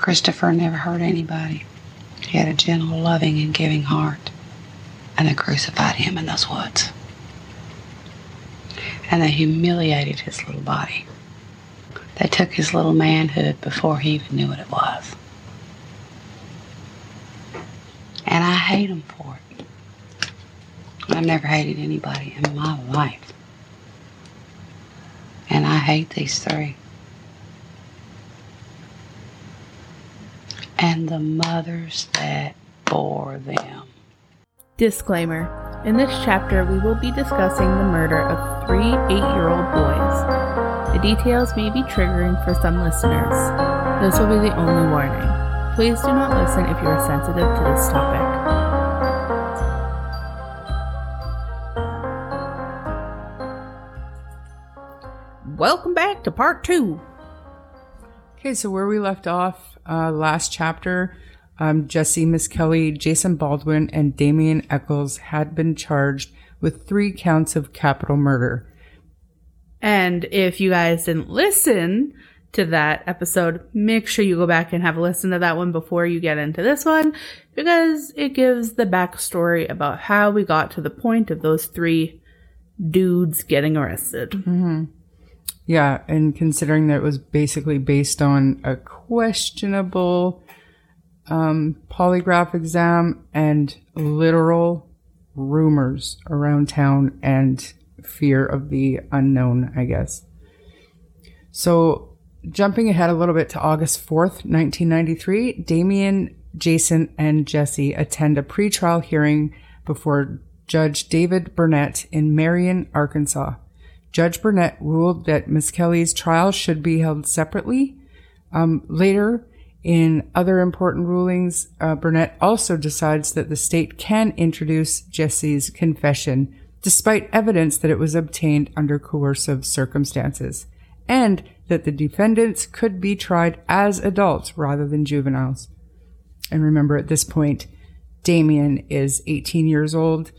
Christopher never hurt anybody. He had a gentle, loving, and giving heart. And they crucified him in those woods. And they humiliated his little body. They took his little manhood before he even knew what it was. And I hate him for it. I've never hated anybody in my life. And I hate these three. And the mothers that bore them. Disclaimer In this chapter, we will be discussing the murder of three eight year old boys. The details may be triggering for some listeners. This will be the only warning. Please do not listen if you are sensitive to this topic. Welcome back to part two. Okay, so where we left off uh, last chapter, um, Jesse Misskelley, Jason Baldwin, and Damian Echols had been charged with three counts of capital murder. And if you guys didn't listen to that episode, make sure you go back and have a listen to that one before you get into this one because it gives the backstory about how we got to the point of those three dudes getting arrested. Yeah, and considering that it was basically based on a questionable um, polygraph exam and literal rumors around town and fear of the unknown, I guess. So, jumping ahead a little bit to August 4th, 1993, Damien, Jason, and Jesse attend a pretrial hearing before Judge David Burnett in Marion, Arkansas. Judge Burnett ruled that Misskelley's trial should be held separately. Um, later, in other important rulings, uh, Burnett also decides that the state can introduce Jesse's confession despite evidence that it was obtained under coercive circumstances, and that the defendants could be tried as adults rather than juveniles. And remember, at this point, Damien is 18 years old,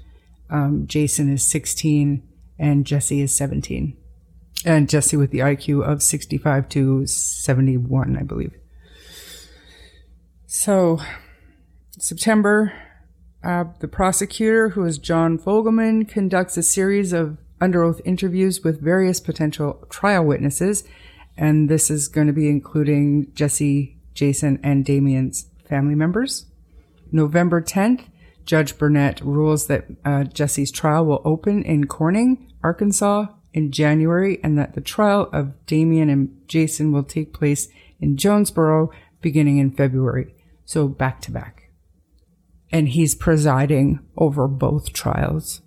um, Jason is 16, and Jesse is 17. And Jesse with the IQ of 65 to 71, I believe. So, September, uh, the prosecutor, who is John Fogleman, conducts a series of under oath interviews with various potential trial witnesses. And this is going to be including Jesse, Jason, and Damien's family members. November 10th, Judge Burnett rules that uh, Jesse's trial will open in Corning, Arkansas in January, and that the trial of Damien and Jason will take place in Jonesboro beginning in February. So back to back. And he's presiding over both trials,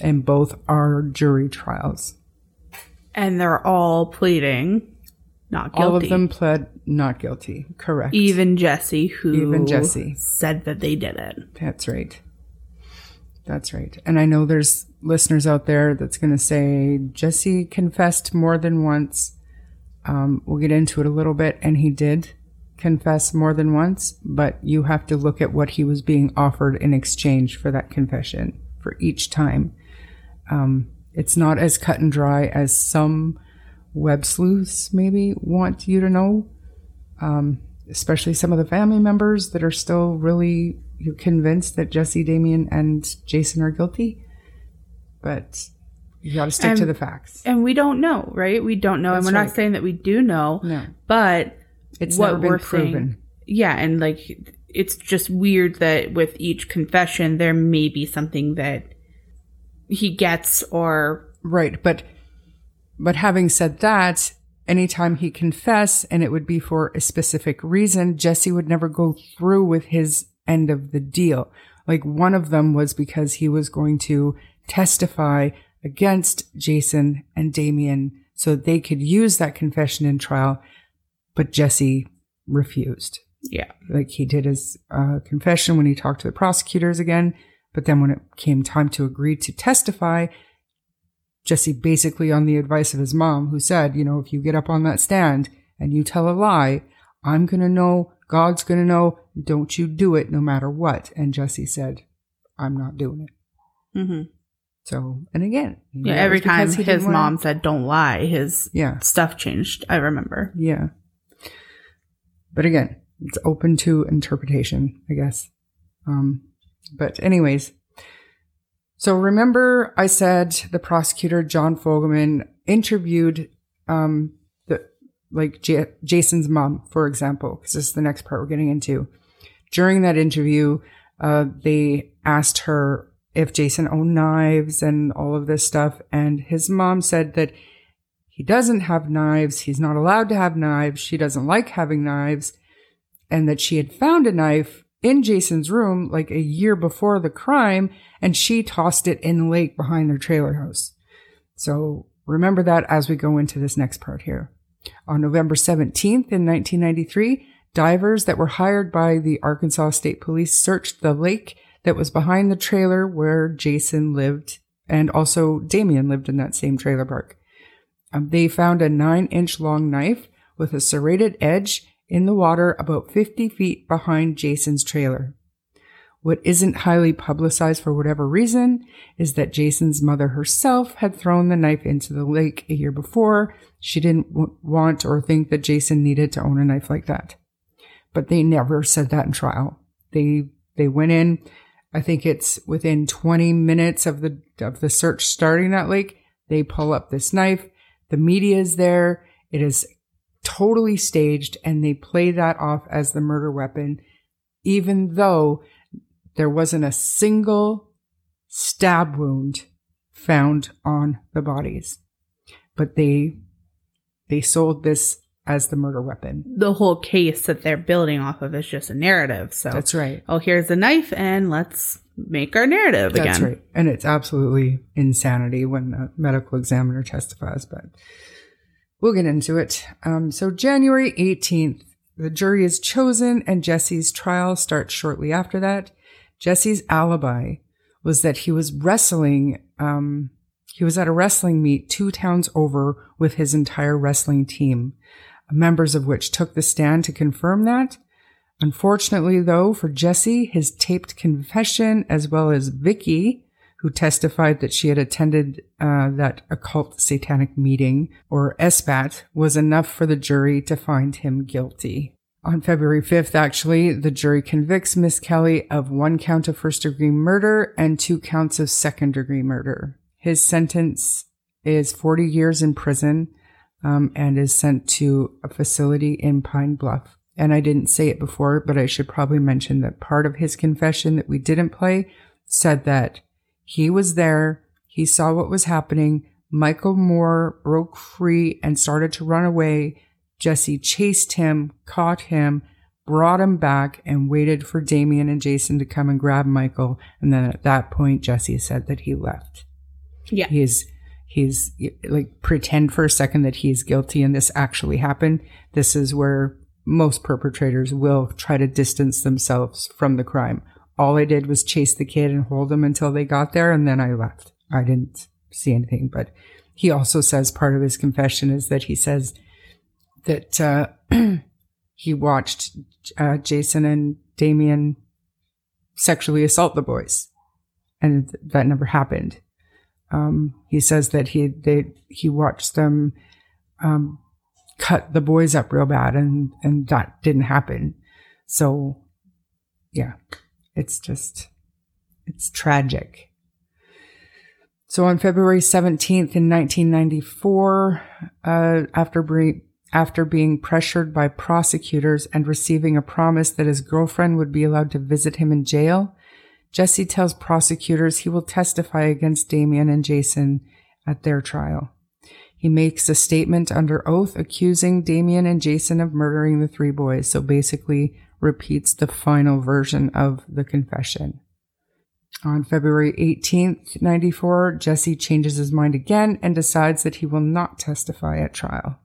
and both are jury trials. And they're all pleading not guilty. All of them pled not guilty. Correct. Even Jesse, who Even Jesse. said that they did it. That's right. That's right. And I know there's listeners out there that's going to say Jesse confessed more than once. Um, we'll get into it a little bit, and he did confess more than once, but you have to look at what he was being offered in exchange for that confession for each time. Um, it's not as cut and dry as some web sleuths maybe want you to know um, especially some of the family members that are still really convinced that Jesse, Damien, and Jason are guilty. But you got to stick to the facts. And we don't know, right? We don't know. That's and we're right. not saying that we do know, No, but it's what never been we're proven. saying, yeah, and like it's just weird that with each confession there may be something that he gets or Right, but but having said that, anytime he confess and it would be for a specific reason, Jesse would never go through with his end of the deal. Like one of them was because he was going to testify against Jason and Damien so they could use that confession in trial, but Jesse refused. yeah. Like he did his uh, confession when he talked to the prosecutors again, but then when it came time to agree to testify, Jesse basically on the advice of his mom, who said, you know, if you get up on that stand and you tell a lie, I'm going to know, God's going to know, don't you do it no matter what. And Jesse said, I'm not doing it. hmm So, and again, Yeah, every time his mom said don't lie, his Yeah. stuff changed. I remember. Yeah. But again, it's open to interpretation, I guess. Um, but anyways, so remember I said the prosecutor, John Fogleman, interviewed, um, the, like J- Jason's mom, for example, because this is the next part we're getting into. During that interview, uh, they asked her if Jason owned knives and all of this stuff. And his mom said that he doesn't have knives. He's not allowed to have knives. She doesn't like having knives. And that she had found a knife in Jason's room like a year before the crime and she tossed it in the lake behind their trailer house. So remember that as we go into this next part here. On November 17th in 1993, divers that were hired by the Arkansas State Police searched the lake that was behind the trailer where Jason lived and also Damien lived in that same trailer park. Um, they found a nine inch long knife with a serrated edge in the water about 50 feet behind Jason's trailer. What isn't highly publicized for whatever reason is that Jason's mother herself had thrown the knife into the lake a year before. She didn't w- want or think that Jason needed to own a knife like that. But they never said that in trial. They, they went in. I think it's within 20 minutes of the, of the search starting that lake. They pull up this knife. The media is there. It is totally staged and they play that off as the murder weapon, even though there wasn't a single stab wound found on the bodies. But they, they sold this as the murder weapon. The whole case that they're building off of is just a narrative. So That's right. oh, here's the knife and let's make our narrative That's again. That's right. And it's absolutely insanity when the medical examiner testifies, but we'll get into it. Um, so January 18th, the jury is chosen and Jesse's trial starts shortly after that. Jesse's alibi was that he was wrestling, um, he was at a wrestling meet two towns over with his entire wrestling team, members of which took the stand to confirm that. Unfortunately, though, for Jesse, his taped confession, as well as Vicky, who testified that she had attended uh, that occult satanic meeting, or esbat, was enough for the jury to find him guilty. On February 5th, actually, the jury convicts Misskelley of one count of first degree murder and two counts of second degree murder. His sentence is 40 years in prison um, and is sent to a facility in Pine Bluff. And I didn't say it before, but I should probably mention that part of his confession that we didn't play said that he was there, he saw what was happening. Michael Moore broke free and started to run away. Jesse chased him, caught him, brought him back, and waited for Damien and Jason to come and grab Michael. And then at that point, Jesse said that he left. Yeah. He's he's like pretend for a second that he's guilty and this actually happened. This is where most perpetrators will try to distance themselves from the crime. All I did was chase the kid and hold him until they got there, and then I left. I didn't see anything. But he also says part of his confession is that he says that uh, he watched uh, Jason and Damien sexually assault the boys, and that never happened. Um, he says that he they he watched them um, cut the boys up real bad, and and that didn't happen. So, yeah, it's just it's tragic. So on February 17th in 1994, uh, after bre- after being pressured by prosecutors and receiving a promise that his girlfriend would be allowed to visit him in jail, Jesse tells prosecutors he will testify against Damien and Jason at their trial. He makes a statement under oath accusing Damien and Jason of murdering the three boys, so basically repeats the final version of the confession. On February 18th, 94, Jesse changes his mind again and decides that he will not testify at trial.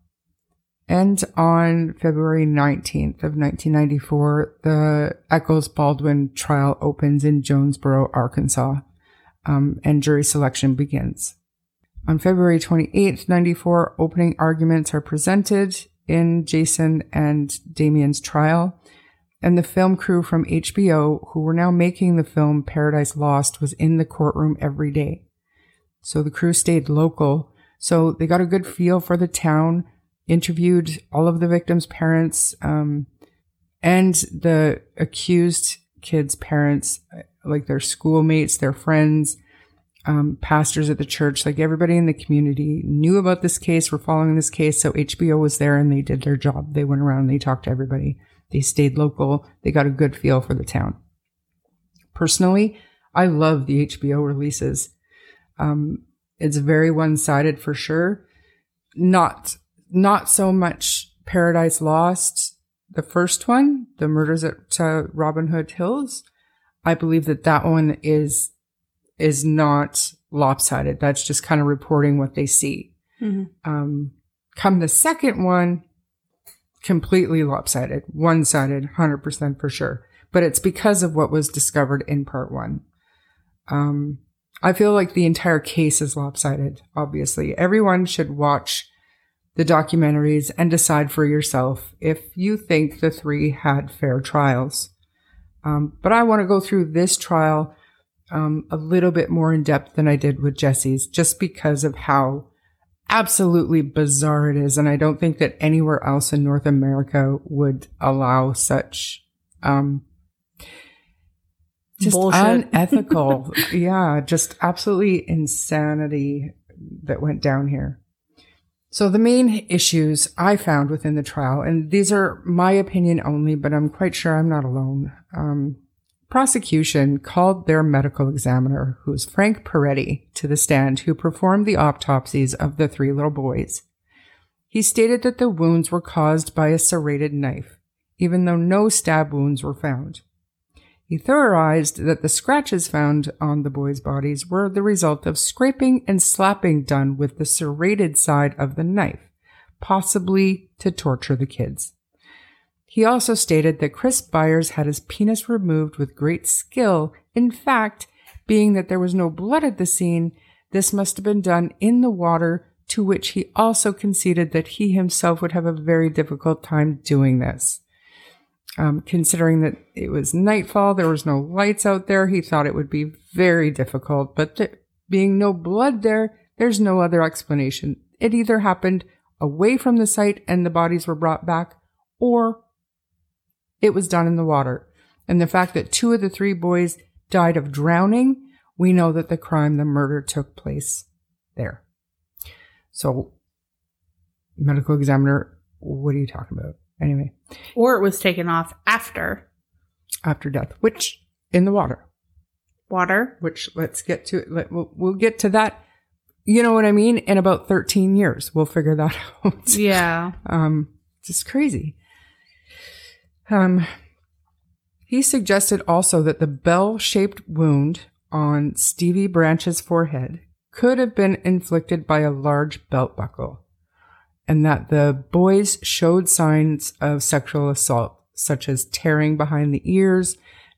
And on February 19th of 1994, the Echols Baldwin trial opens in Jonesboro, Arkansas, um, and jury selection begins. On February 28th, 94, opening arguments are presented in Jason and Damien's trial. And the film crew from HBO, who were now making the film Paradise Lost, was in the courtroom every day. So the crew stayed local. So they got a good feel for the town, interviewed all of the victims' parents, um, and the accused kids' parents, like their schoolmates, their friends, um, pastors at the church, like everybody in the community knew about this case, were following this case. So HBO was there and they did their job. They went around and they talked to everybody. They stayed local. They got a good feel for the town. Personally, I love the HBO releases. Um, it's very one-sided for sure. Not, not so much Paradise Lost. The first one, the murders at uh, Robin Hood Hills. I believe that that one is, is not lopsided. That's just kind of reporting what they see. Um, come the second one, completely lopsided, one sided, 100% for sure. But it's because of what was discovered in part one. Um, I feel like the entire case is lopsided, obviously. Everyone should watch the documentaries and decide for yourself if you think the three had fair trials. Um, but I want to go through this trial um, a little bit more in depth than I did with Jesse's, just because of how absolutely bizarre it is. And I don't think that anywhere else in North America would allow such um, just Bullshit. unethical. yeah, just absolutely insanity that went down here. So the main issues I found within the trial, and these are my opinion only, but I'm quite sure I'm not alone. Um, prosecution called their medical examiner, who is Frank Peretti, to the stand, who performed the autopsies of the three little boys. He stated that the wounds were caused by a serrated knife, even though no stab wounds were found. He theorized that the scratches found on the boys' bodies were the result of scraping and slapping done with the serrated side of the knife, possibly to torture the kids. He also stated that Chris Byers had his penis removed with great skill. In fact, being that there was no blood at the scene, this must have been done in the water, to which he also conceded that he himself would have a very difficult time doing this. Um, considering that it was nightfall, there was no lights out there, he thought it would be very difficult. But th- being no blood there, there's no other explanation. It either happened away from the site and the bodies were brought back, or it was done in the water. And the fact that two of the three boys died of drowning, we know that the crime, the murder took place there. So, medical examiner, what are you talking about? Anyway, Or it was taken off after after death, which in the water, water. which let's get to it. Let, we'll, we'll get to that. You know what I mean? In about 13 years, we'll figure that out. Yeah. Um, just crazy. Um, he suggested also that the bell shaped wound on Stevie Branch's forehead could have been inflicted by a large belt buckle, and that the boys showed signs of sexual assault, such as tearing behind the ears,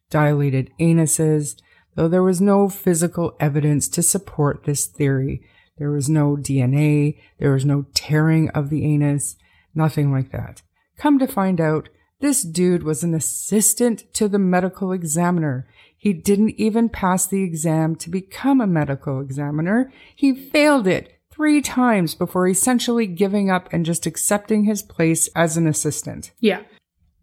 dilated anuses, though there was no physical evidence to support this theory. There was no DNA, there was no tearing of the anus, nothing like that. Come to find out, this dude was an assistant to the medical examiner. He didn't even pass the exam to become a medical examiner. He failed it three times before essentially giving up and just accepting his place as an assistant. Yeah.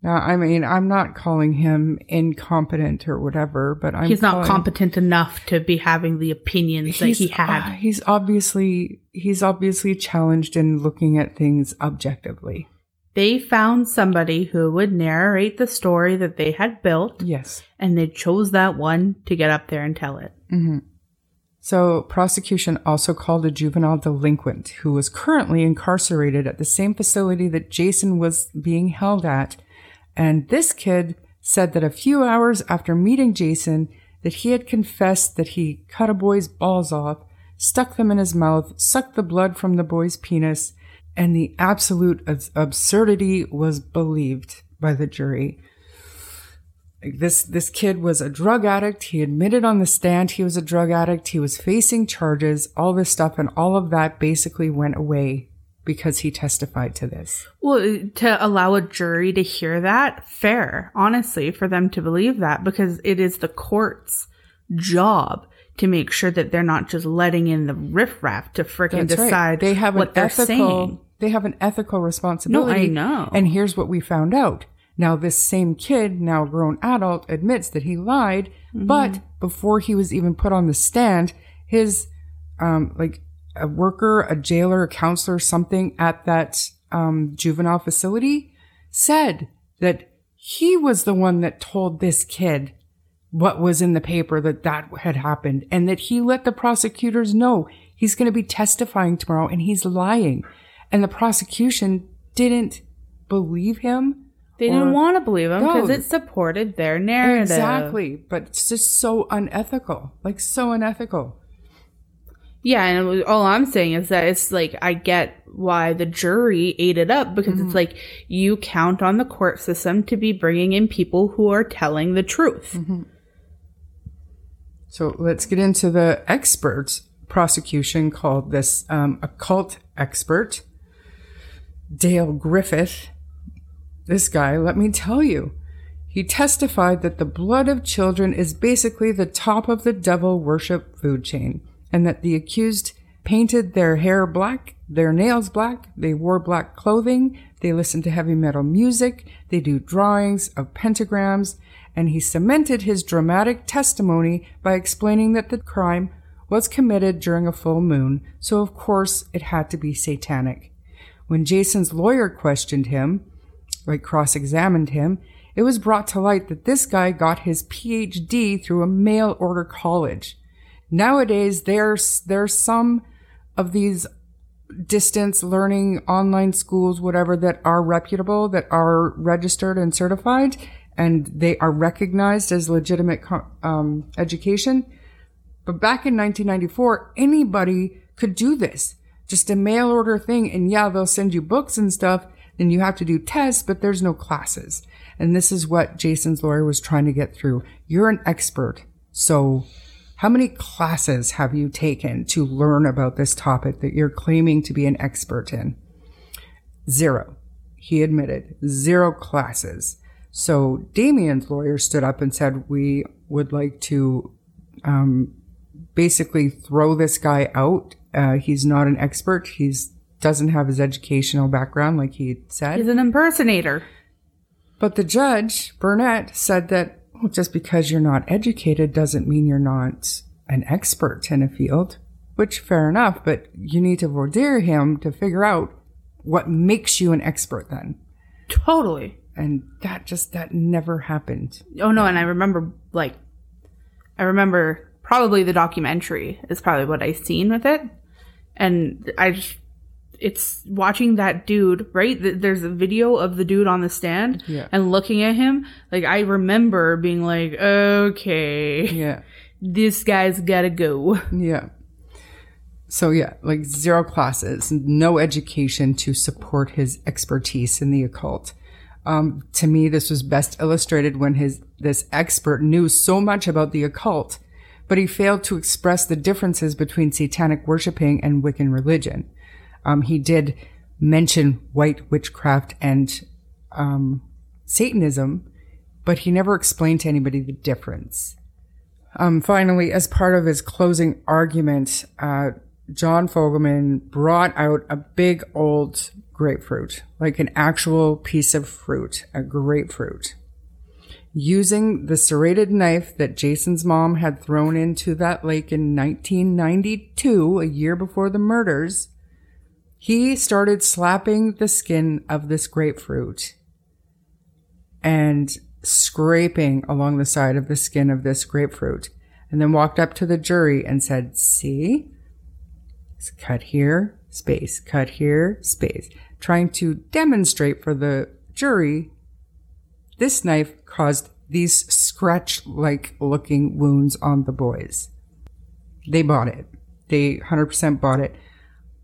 Now, I mean, I'm not calling him incompetent or whatever, but I'm he's not calling- competent enough to be having the opinions that he had. uh, he's obviously he's obviously challenged in looking at things objectively. they found somebody who would narrate the story that they had built, Yes. and they chose that one to get up there and tell it. So, prosecution also called a juvenile delinquent who was currently incarcerated at the same facility that Jason was being held at. And this kid said that a few hours after meeting Jason, that he had confessed that he cut a boy's balls off, stuck them in his mouth, sucked the blood from the boy's penis, and the absolute absurdity was believed by the jury. This this kid was a drug addict. He admitted on the stand he was a drug addict. He was facing charges, all this stuff, and all of that basically went away because he testified to this. Well, to allow a jury to hear that, fair, honestly, for them to believe that, because it is the court's job to make sure that they're not just letting in the riffraff to freaking That's right. decide They have what an they're ethical saying. they have an ethical responsibility. I know. And here's what we found out. Now, this same kid, now a grown adult, admits that he lied, but before he was even put on the stand, his, um, like a worker, a jailer, a counselor, something at that, um, juvenile facility said that he was the one that told this kid what was in the paper that that had happened and that he let the prosecutors know he's going to be testifying tomorrow and he's lying. And the prosecution didn't believe him. They didn't want to believe him because No. it supported their narrative. Exactly. But it's just so unethical. Like so unethical. Yeah, and was- all I'm saying is that it's like I get why the jury ate it up because it's like you count on the court system to be bringing in people who are telling the truth. So let's get into the experts. Prosecution called this um, occult expert, Dale Griffis. This guy, let me tell you, he testified that the blood of children is basically the top of the devil worship food chain, and that the accused painted their hair black, their nails black, they wore black clothing, they listened to heavy metal music, they do drawings of pentagrams, and he cemented his dramatic testimony by explaining that the crime was committed during a full moon, so of course it had to be satanic. When Jason's lawyer questioned him, like cross examined him, it was brought to light that this guy got his PhD through a mail order college. Nowadays, there's there's some of these distance learning online schools, whatever, that are reputable, that are registered and certified, and they are recognized as legitimate um, education. But back in 1994, anybody could do this. Just a mail order thing. And yeah, they'll send you books and stuff. Then you have to do tests, but there's no classes. And this is what Jason's lawyer was trying to get through. You're an expert. So how many classes have you taken to learn about this topic that you're claiming to be an expert in? Zero. He admitted zero classes. So Damien's lawyer stood up and said, we would like to um, basically throw this guy out. Uh, he's not an expert. He's doesn't have his educational background, like he said. He's an impersonator. But the judge, Burnett, said that well, just because you're not educated doesn't mean you're not an expert in a field, which fair enough, but you need to voir dire him to figure out what makes you an expert then. Totally. And that just, that never happened. Oh no, and I remember like I remember probably the documentary is probably what I seen with it. And I just it's watching that dude, right? There's a video of the dude on the stand Yeah. and looking at him. Like I remember being like, okay, Yeah. this guy's gotta go. Yeah. So yeah, like zero classes, no education to support his expertise in the occult. Um, to me, this was best illustrated when his this expert knew so much about the occult, but he failed to express the differences between satanic worshiping and Wiccan religion. Um, he did mention white witchcraft and um, Satanism, but he never explained to anybody the difference. Um, finally, as part of his closing argument, uh, John Fogleman brought out a big old grapefruit, like an actual piece of fruit, a grapefruit. Using the serrated knife that Jason's mom had thrown into that lake in 1992, a year before the murders, he started slapping the skin of this grapefruit and scraping along the side of the skin of this grapefruit and then walked up to the jury and said, see, It's cut here, space, cut here, space, trying to demonstrate for the jury this knife caused these scratch like looking wounds on the boys. They bought it. They 100% bought it.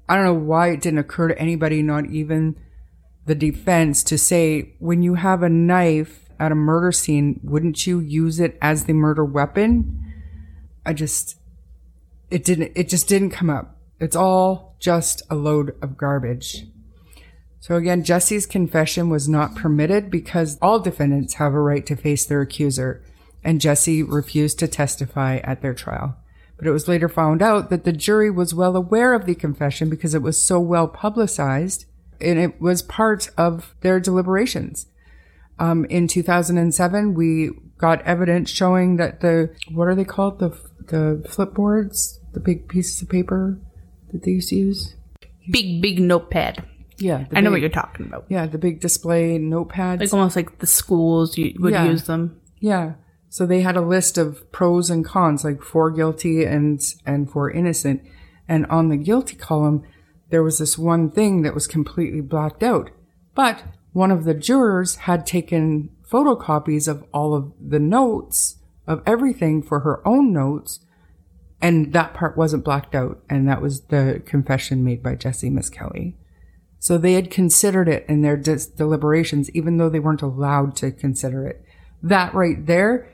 I don't know why it didn't occur to anybody, not even the defense, to say when you have a knife at a murder scene, wouldn't you use it as the murder weapon? I just, it didn't, it just didn't come up. It's all just a load of garbage. So again, Jesse's confession was not permitted because all defendants have a right to face their accuser, and Jesse refused to testify at their trial. But it was later found out that the jury was well aware of the confession because it was so well publicized and it was part of their deliberations. Um, in 2007, we got evidence showing that the what are they called the the flipboards, the big pieces of paper that they used to use. Big, big notepad. Yeah, I know big- what you're talking about. Yeah, the big display notepads. Like almost like the schools you would Yeah. use them. Yeah. So they had a list of pros and cons, like for guilty and and for innocent. And on the guilty column, there was this one thing that was completely blacked out. But one of the jurors had taken photocopies of all of the notes of everything for her own notes, and that part wasn't blacked out. And that was the confession made by Jesse Misskelley. So they had considered it in their dis- deliberations, even though they weren't allowed to consider it. That right there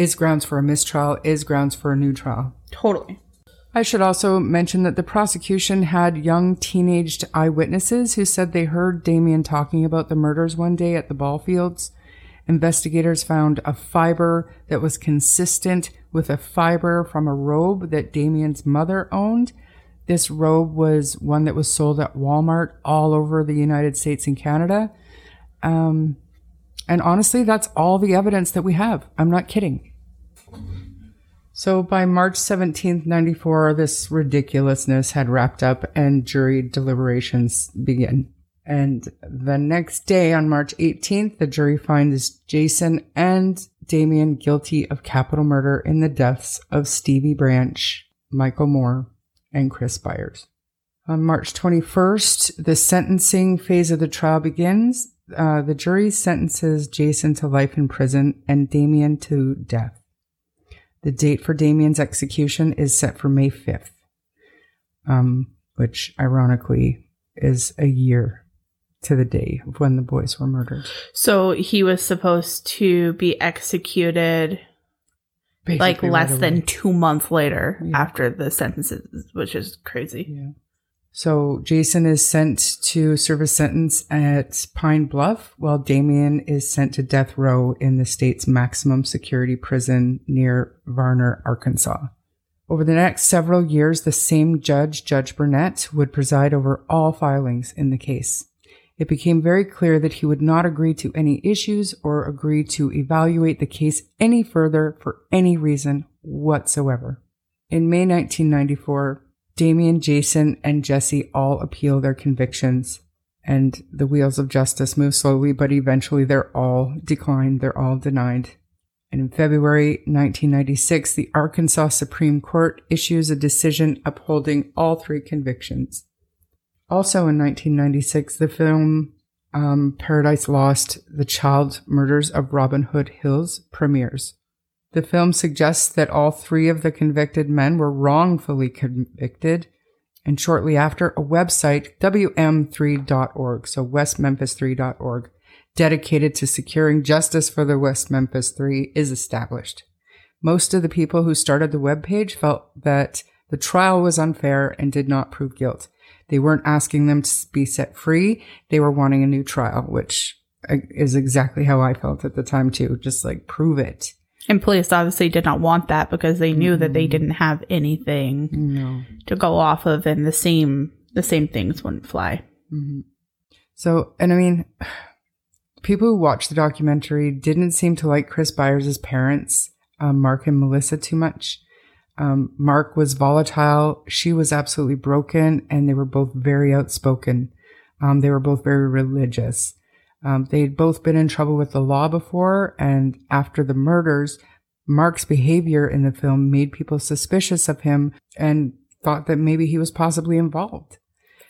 is grounds for a mistrial, is grounds for a new trial. Totally. I should also mention that the prosecution had young teenaged eyewitnesses who said they heard Damien talking about the murders one day at the ball fields. Investigators found a fiber that was consistent with a fiber from a robe that Damien's mother owned. This robe was one that was sold at Walmart all over the United States and Canada. Um, and honestly, that's all the evidence that we have. I'm not kidding. So by March 17th, 94, this ridiculousness had wrapped up and jury deliberations begin. And the next day, on March 18th, the jury finds Jason and Damien guilty of capital murder in the deaths of Stevie Branch, Michael Moore, and Chris Byers. On March 21st, the sentencing phase of the trial begins. Uh, the jury sentences Jason to life in prison and Damien to death. The date for Damien's execution is set for May 5th, um, which ironically is a year to the day of when the boys were murdered. So he was supposed to be executed like less right than two months later Yeah. after the sentences, which is crazy. Yeah. So Jason is sent to serve a sentence at Pine Bluff, while Damien is sent to death row in the state's maximum security prison near Varner, Arkansas. Over the next several years, the same judge, Judge Burnett, would preside over all filings in the case. It became very clear that he would not agree to any issues or agree to evaluate the case any further for any reason whatsoever. In May 1994, Damien, Jason, and Jesse all appeal their convictions, and the wheels of justice move slowly, but eventually they're all declined, they're all denied. And in February 1996, the Arkansas Supreme Court issues a decision upholding all three convictions. Also in 1996, the film um, Paradise Lost The Child Murders of Robin Hood Hills premieres. The film suggests that all three of the convicted men were wrongfully convicted, and shortly after, a website, WM3.org, so WestMemphis3.org, dedicated to securing justice for the West Memphis Three, is established. Most of the people who started the webpage felt that the trial was unfair and did not prove guilt. They weren't asking them to be set free. They were wanting a new trial, which uh, is exactly how I felt at the time too. Just like prove it. And police obviously did not want that because they knew that they didn't have anything No. to go off of, and the same the same things wouldn't fly. So, and I mean, people who watched the documentary didn't seem to like Chris Byers' parents, um, Mark and Melissa, too much. Um, Mark was volatile. She was absolutely broken, and they were both very outspoken. Um, they were both very religious. Um, they'd both been in trouble with the law before, and after the murders, Mark's behavior in the film made people suspicious of him and thought that maybe he was possibly involved.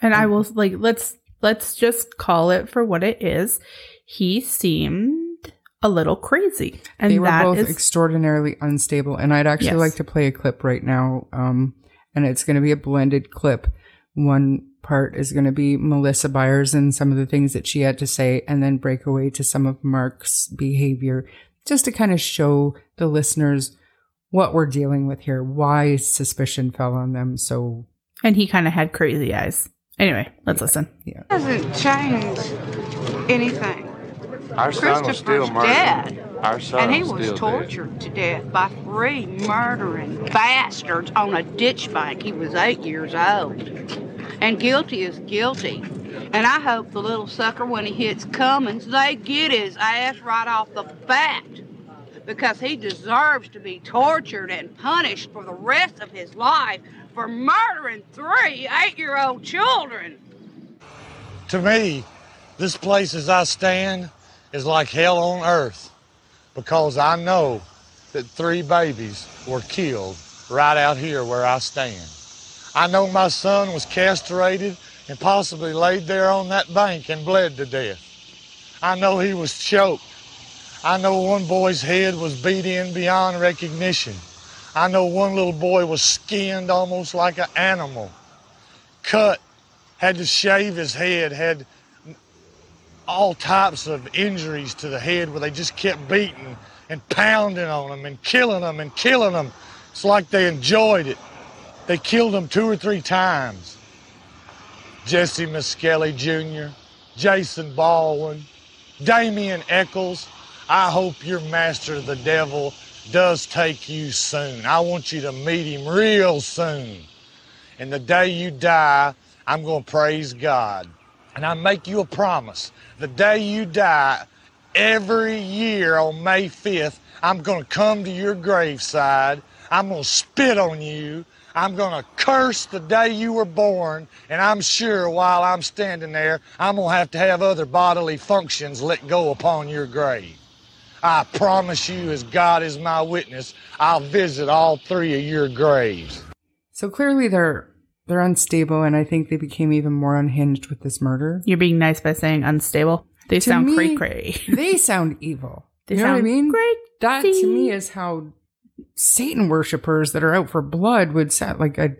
And I will like let's let's just call it for what it is. He seemed a little crazy, and they were that both is extraordinarily unstable and i'd actually Yes. like to play a clip right now um, and it's going to be a blended clip one part is going to be melissa byers and some of the things that she had to say and then break away to some of mark's behavior just to kind of show the listeners what we're dealing with here why suspicion fell on them so and he kind of had crazy eyes. Anyway, let's listen. doesn't change anything. Our son was still murdered. dead. Our son And he was was still tortured to death by three murdering bastards on a ditch bank. He was eight years old. And guilty is guilty. And I hope the little sucker, when he hits Cummins, they get his ass right off the bat. Because he deserves to be tortured and punished for the rest of his life for murdering three eight year old children. To me, this place as I stand is like hell on earth because I know that three babies were killed right out here where I stand. I know my son was castrated and possibly laid there on that bank and bled to death. I know he was choked. I know one boy's head was beat in beyond recognition. I know one little boy was skinned almost like an animal, cut, had to shave his head, had all types of injuries to the head where they just kept beating and pounding on him and killing him and killing him. It's like they enjoyed it. They killed him two or three times. Jesse Misskelley Jr., Jason Baldwin, Damien Echols. I hope your master, the devil, does take you soon. I want you to meet him real soon. And the day you die, I'm going to praise God. And I make you a promise. The day you die, every year on May 5th, I'm going to come to your graveside. I'm going to spit on you. I'm going to curse the day you were born. And I'm sure while I'm standing there, I'm going to have to have other bodily functions let go upon your grave. I promise you, as God is my witness, I'll visit all three of your graves. So clearly they're they're unstable, and I think they became even more unhinged with this murder. You're being nice by saying unstable. They To sound me, cray cray. they sound evil. They you know what I sound mean? crazy. That to me is how Satan worshippers that are out for blood would sound. Like I'd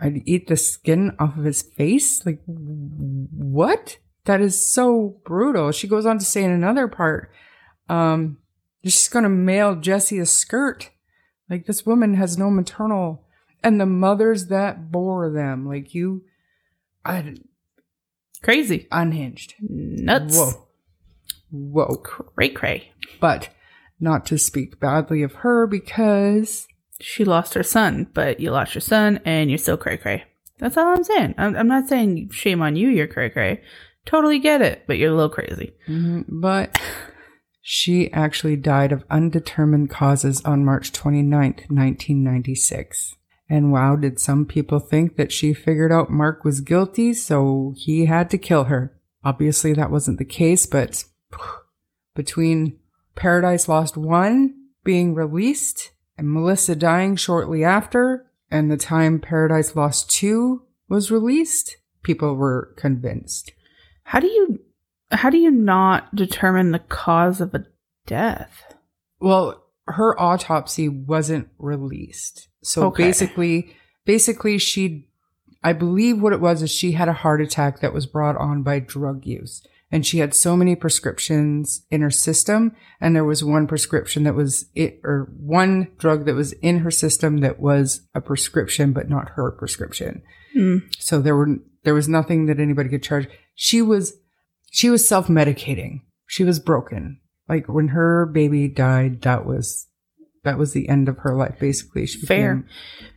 I'd eat the skin off of his face. Like what? That is so brutal. She goes on to say in another part, um, she's going to mail Jesse a skirt. Like this woman has no maternal, and the mothers that bore them. Like you, I Crazy. unhinged. Nuts. Whoa, whoa. Cray cray. But not to speak badly of her because She lost her son, but you lost your son and you're still cray cray. That's all I'm saying. I'm, I'm not saying shame on you, you're cray cray. Totally get it, but you're a little crazy. Mhm, But she actually died of undetermined causes on March 29th, 1996. And wow, did some people think that she figured out Mark was guilty, so he had to kill her. Obviously, that wasn't the case, but between Paradise Lost 1 being released and Melissa dying shortly after, and the time Paradise Lost 2 was released, people were convinced. How do you how do you not determine the cause of a death? Well, her autopsy wasn't released. So Okay. basically, basically she, I believe what it was is she had a heart attack that was brought on by drug use. And she had so many prescriptions in her system. And there was one prescription that was it, or one drug that was in her system that was a prescription, but not her prescription. Mm. So there were, there was nothing that anybody could charge. She was, she was self medicating. She was broken. Like when her baby died, that was, that was the end of her life, basically. She Fair. became-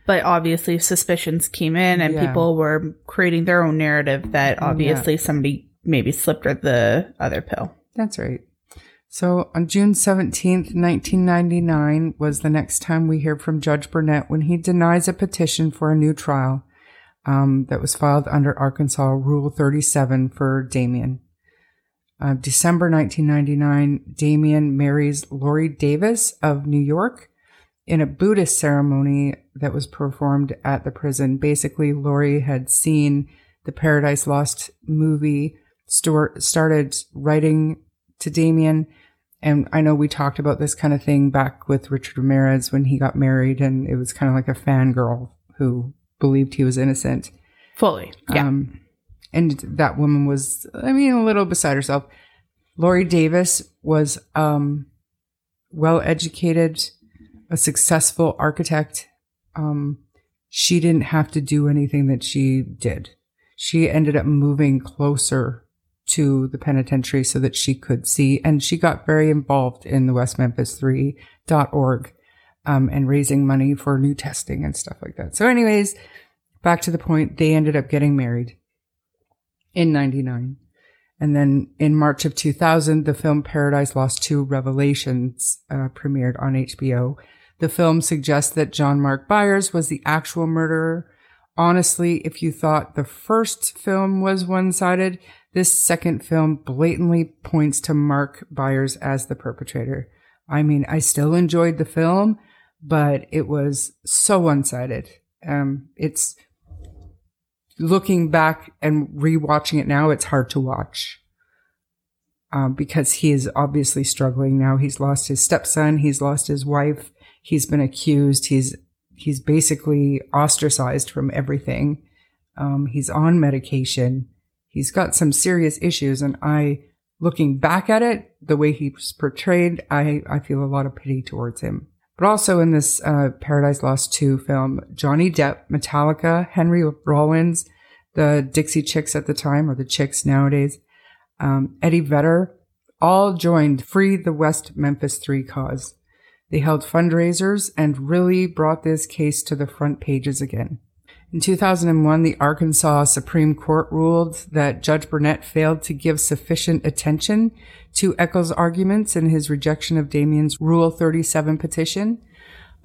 But obviously suspicions came in and Yeah. people were creating their own narrative that obviously somebody maybe slipped her the other pill. That's right. So on June 17th, 1999 was the next time we hear from Judge Burnett when he denies a petition for a new trial um, that was filed under Arkansas Rule 37 for Damien. Uh, December 1999, Damien marries Lori Davis of New York in a Buddhist ceremony that was performed at the prison. Basically, Lori had seen the Paradise Lost movie, Stuart started writing to Damien. And I know we talked about this kind of thing back with Richard Ramirez when he got married, and it was kind of like a fangirl who believed he was innocent. Fully. Yeah. Um, and that woman was, I mean, a little beside herself. Lori Davis was um, well educated, a successful architect. Um, she didn't have to do anything that she did. She ended up moving closer to the penitentiary so that she could see, and she got very involved in the West Memphis 3.org um, and raising money for new testing and stuff like that. So, anyways, back to the point, they ended up getting married. in 99. And then in March of 2000, the film Paradise Lost 2 Revelations uh, premiered on HBO. The film suggests that John Mark Byers was the actual murderer. Honestly, if you thought the first film was one sided, this second film blatantly points to Mark Byers as the perpetrator. I mean, I still enjoyed the film, but it was so one sided. Um, it's looking back and rewatching it now, it's hard to watch. Um, because he is obviously struggling now. He's lost his stepson. He's lost his wife. He's been accused. He's, he's basically ostracized from everything. Um, he's on medication. He's got some serious issues. And I, looking back at it, the way he's portrayed, I, I feel a lot of pity towards him. But also in this uh, Paradise Lost 2 film, Johnny Depp, Metallica, Henry Rollins, the Dixie Chicks at the time, or the Chicks nowadays, um, Eddie Vedder, all joined Free the West Memphis 3 cause. They held fundraisers and really brought this case to the front pages again. In 2001, the Arkansas Supreme Court ruled that Judge Burnett failed to give sufficient attention to Echols' arguments in his rejection of Damien's Rule 37 petition.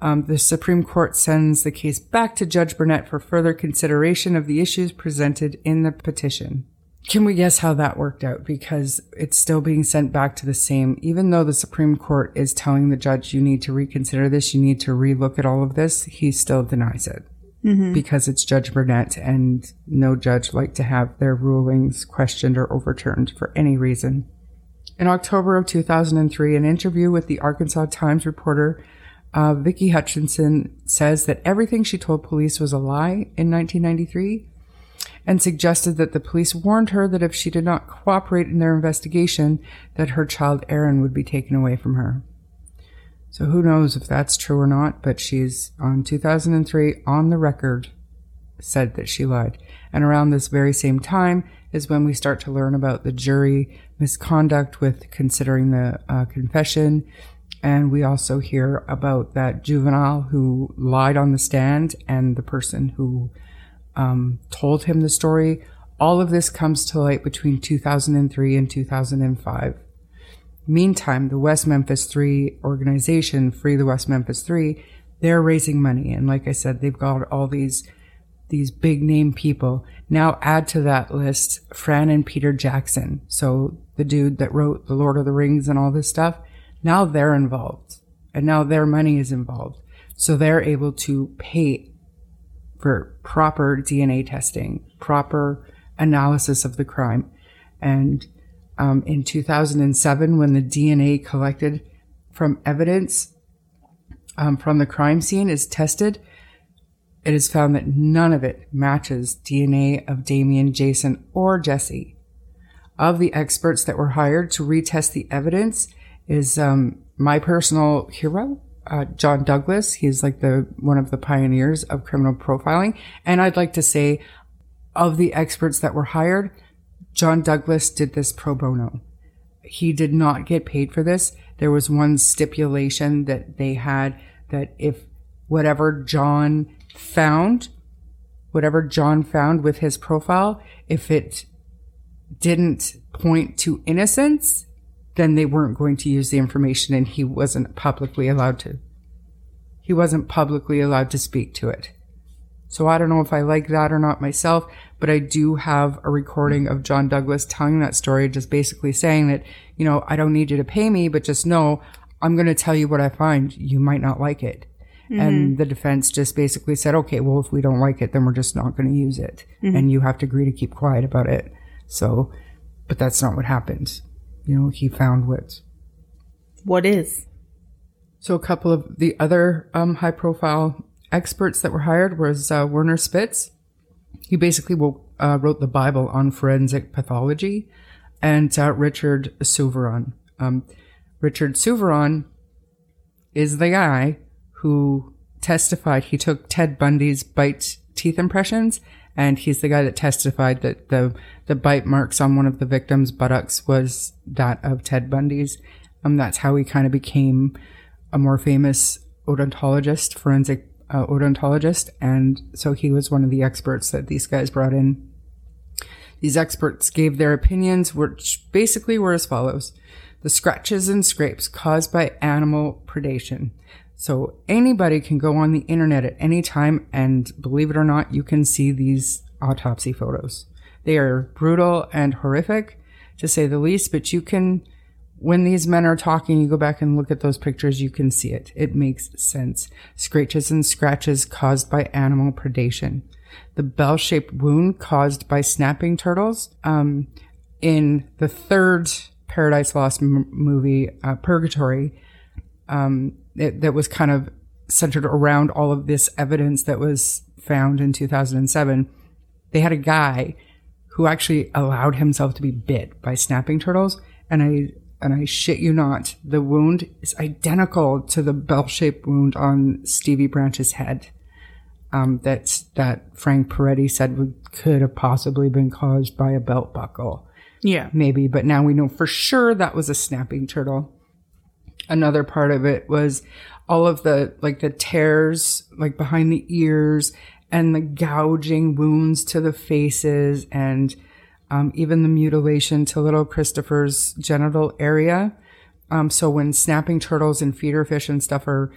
Um, the Supreme Court sends the case back to Judge Burnett for further consideration of the issues presented in the petition. Can we guess how that worked out? Because it's still being sent back to the same, even though the Supreme Court is telling the judge, you need to reconsider this, you need to relook at all of this, he still denies it. Mm-hmm. Because it's Judge Burnett and no judge like to have their rulings questioned or overturned for any reason. In October of 2003, an interview with the Arkansas Times reporter uh, Vicki Hutchinson says that everything she told police was a lie in 1993 and suggested that the police warned her that if she did not cooperate in their investigation, that her child Aaron would be taken away from her. So who knows if that's true or not, but she's on 2003 on the record said that she lied. And around this very same time is when we start to learn about the jury misconduct with considering the uh, confession. And we also hear about that juvenile who lied on the stand and the person who um, told him the story. All of this comes to light between 2003 and 2005. Meantime, the West Memphis 3 organization, Free the West Memphis 3, they're raising money. And like I said, they've got all these these big name people. Now add to that list Fran and Peter Jackson. So the dude that wrote The Lord of the Rings and all this stuff. Now they're involved and now their money is involved. So they're able to pay for proper DNA testing, proper analysis of the crime. And um, in 2007, when the DNA collected from evidence um, from the crime scene is tested, it is found that none of it matches DNA of Damien, Jason, or Jesse. Of the experts that were hired to retest the evidence is um, my personal hero, uh, John Douglas. He's like the one of the pioneers of criminal profiling, and I'd like to say, of the experts that were hired, John Douglas did this pro bono. He did not get paid for this. There was one stipulation that they had that if whatever John found, whatever John found with his profile, if it didn't point to innocence, then they weren't going to use the information and he wasn't publicly allowed to. He wasn't publicly allowed to speak to it. So I don't know if I like that or not myself, but I do have a recording of John Douglas telling that story, just basically saying that, you know, I don't need you to pay me, but just know I'm going to tell you what I find. You might not like it. Mm-hmm. And the defense just basically said, okay, well, if we don't like it, then we're just not going to use it. Mm-hmm. And you have to agree to keep quiet about it. So, but that's not what happened. You know, he found what. What is? So a couple of the other um, high profile experts that were hired was uh, Werner Spitz. He basically uh, wrote the Bible on forensic pathology and uh, Richard Souviron. Um, Richard Souviron is the guy who testified he took Ted Bundy's bite teeth impressions and he's the guy that testified that the the bite marks on one of the victims' buttocks was that of Ted Bundy's. Um, that's how he kind of became a more famous odontologist, forensic uh, odontologist, and so he was one of the experts that these guys brought in These experts gave their opinions, which basically were as follows. The scratches and scrapes caused by animal predation. So anybody can go on the internet at any time and believe it or not, you can see these autopsy photos. They are brutal and horrific to say the least, but you can, when these men are talking, you go back and look at those pictures, you can see it. It makes sense. Scratches and scratches caused by animal predation. The bell shaped wound caused by snapping turtles. Um, in the third Paradise Lost m- movie, uh, Purgatory, um, it, that was kind of centered around all of this evidence that was found in 2007. They had a guy who actually allowed himself to be bit by snapping turtles. And I, and I shit you not, the wound is identical to the bell shaped wound on Stevie Branch's head. Um, that, that Frank Peretti said would, could have possibly been caused by a belt buckle. Yeah. Maybe, but now we know for sure that was a snapping turtle. Another part of it was all of the, like the tears, like behind the ears and the gouging wounds to the faces and um, even the mutilation to little Christopher's genital area. Um, so when snapping turtles and feeder fish and stuff are,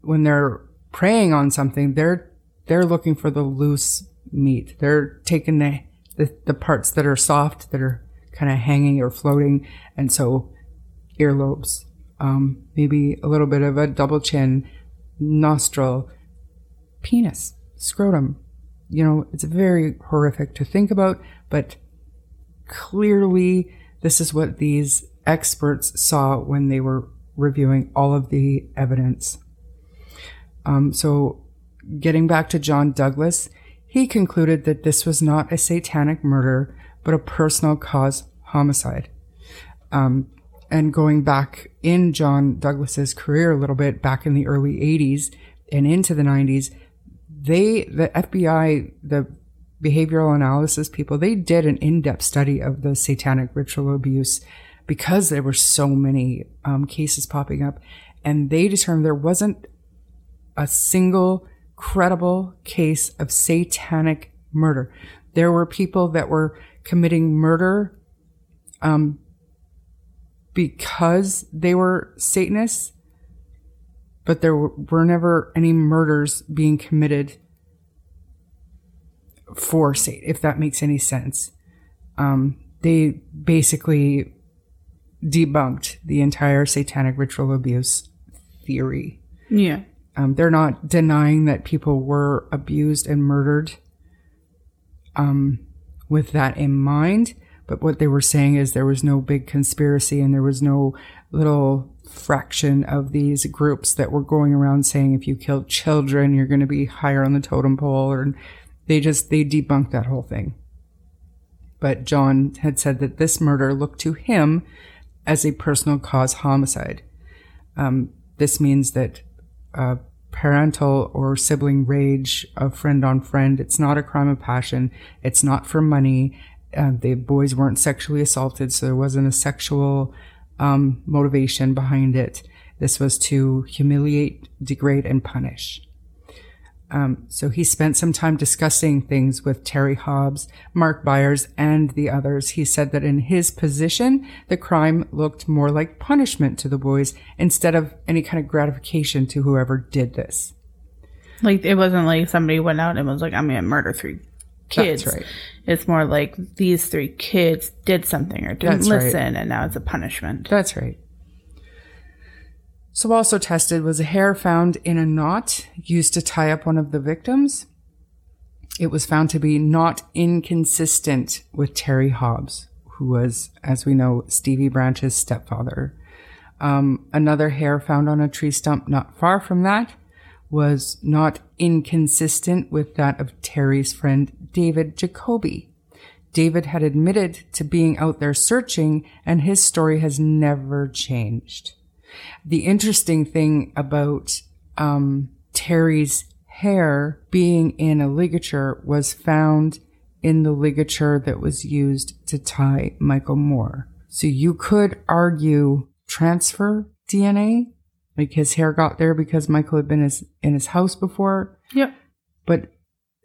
when they're preying on something, they're, they're looking for the loose meat. They're taking the, the, the parts that are soft, that are kind of hanging or floating. And so earlobes, um, maybe a little bit of a double chin, nostril, penis scrotum. You know, it's very horrific to think about, but clearly this is what these experts saw when they were reviewing all of the evidence. Um, so, getting back to John Douglas, he concluded that this was not a satanic murder, but a personal cause homicide. Um, and going back in John Douglas's career a little bit, back in the early 80s and into the 90s, they, the FBI, the behavioral analysis people, they did an in-depth study of the satanic ritual abuse because there were so many um, cases popping up, and they determined there wasn't a single credible case of satanic murder. There were people that were committing murder um, because they were Satanists, but there were, never any murders being committed for Satan, if that makes any sense. Um, they basically debunked the entire satanic ritual abuse theory. Yeah. Um, they're not denying that people were abused and murdered um, with that in mind. But what they were saying is there was no big conspiracy and there was no little fraction of these groups that were going around saying if you kill children, you're going to be higher on the totem pole. Or they just, they debunked that whole thing. But John had said that this murder looked to him as a personal cause homicide. Um, this means that uh, parental or sibling rage of friend on friend, it's not a crime of passion. It's not for money. Uh, the boys weren't sexually assaulted, so there wasn't a sexual um, motivation behind it. This was to humiliate, degrade, and punish. Um, so he spent some time discussing things with Terry Hobbs, Mark Byers, and the others. He said that in his position, the crime looked more like punishment to the boys instead of any kind of gratification to whoever did this. Like it wasn't like somebody went out and was like, "I'm gonna murder three kids." That's right. It's more like these three kids did something or didn't That's right. listen, and now it's a punishment. That's right. So also tested was a hair found in a knot used to tie up one of the victims. It was found to be not inconsistent with Terry Hobbs, who was, as we know, Stevie Branch's stepfather. Um, another hair found on a tree stump not far from that was not inconsistent with that of Terry's friend David Jacoby. David had admitted to being out there searching, and his story has never changed. The interesting thing about um, Terry's hair being in a ligature was found in the ligature that was used to tie Michael Moore. So you could argue transfer DNA, like his hair got there because Michael had been his, in his house before, Yep. but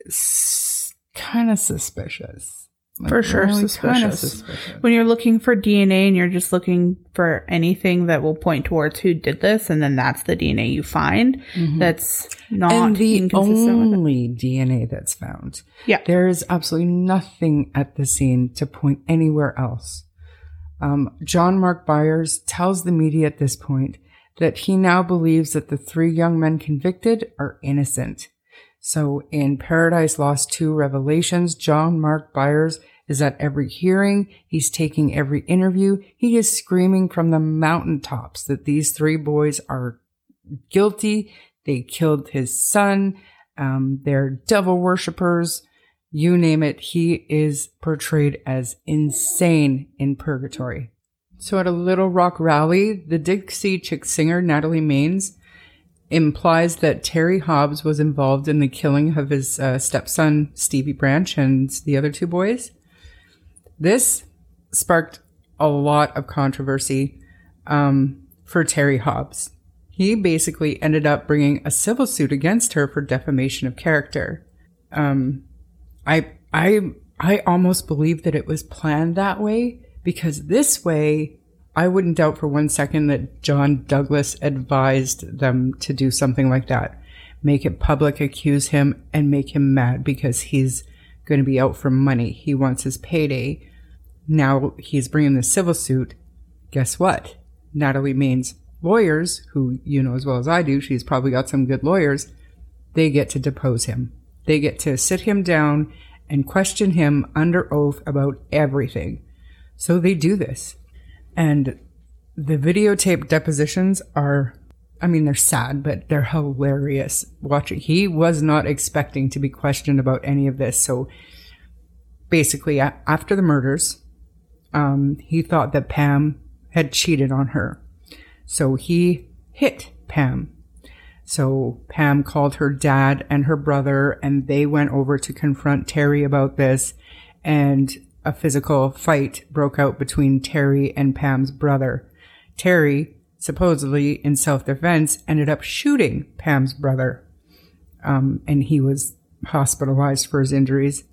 s- kind of suspicious. Like, For sure really suspicious. suspicious. When you're looking for DNA and you're just looking for anything that will point towards who did this, and then that's the DNA you find, that's not Mm-hmm. and the inconsistent with it. only DNA that's found. Yeah. There is absolutely nothing at the scene to point anywhere else. Um, John Mark Byers tells the media at this point that he now believes that the three young men convicted are innocent. So in Paradise Lost 2 Revelations, John Mark Byers is at every hearing. He's taking every interview. He is screaming from the mountaintops that these three boys are guilty. They killed his son. Um, they're devil worshippers. You name it. He is portrayed as insane in purgatory. So at a Little Rock rally, the Dixie Chick singer Natalie Maines implies that Terry Hobbs was involved in the killing of his uh, stepson Stevie Branch and the other two boys. This sparked a lot of controversy um, for Terry Hobbs. He basically ended up bringing a civil suit against her for defamation of character. Um, I I I almost believe that it was planned that way because this way I wouldn't doubt for one second that John Douglas advised them to do something like that. Make it public, accuse him, and make him mad because he's going to be out for money. He wants his payday. Now he's bringing the civil suit. Guess what? Natalie Maines' lawyers, who you know as well as I do, she's probably got some good lawyers, they get to depose him. They get to sit him down and question him under oath about everything. So they do this. And the videotape depositions are, I mean, they're sad, but they're hilarious watching. He was not expecting to be questioned about any of this. So basically, after the murders, um, he thought that Pam had cheated on her. So he hit Pam. So Pam called her dad and her brother, and they went over to confront Terry about this. And a physical fight broke out between Terry and Pam's brother. Terry, supposedly in self defense, ended up shooting Pam's brother. Um, and he was hospitalized for his injuries.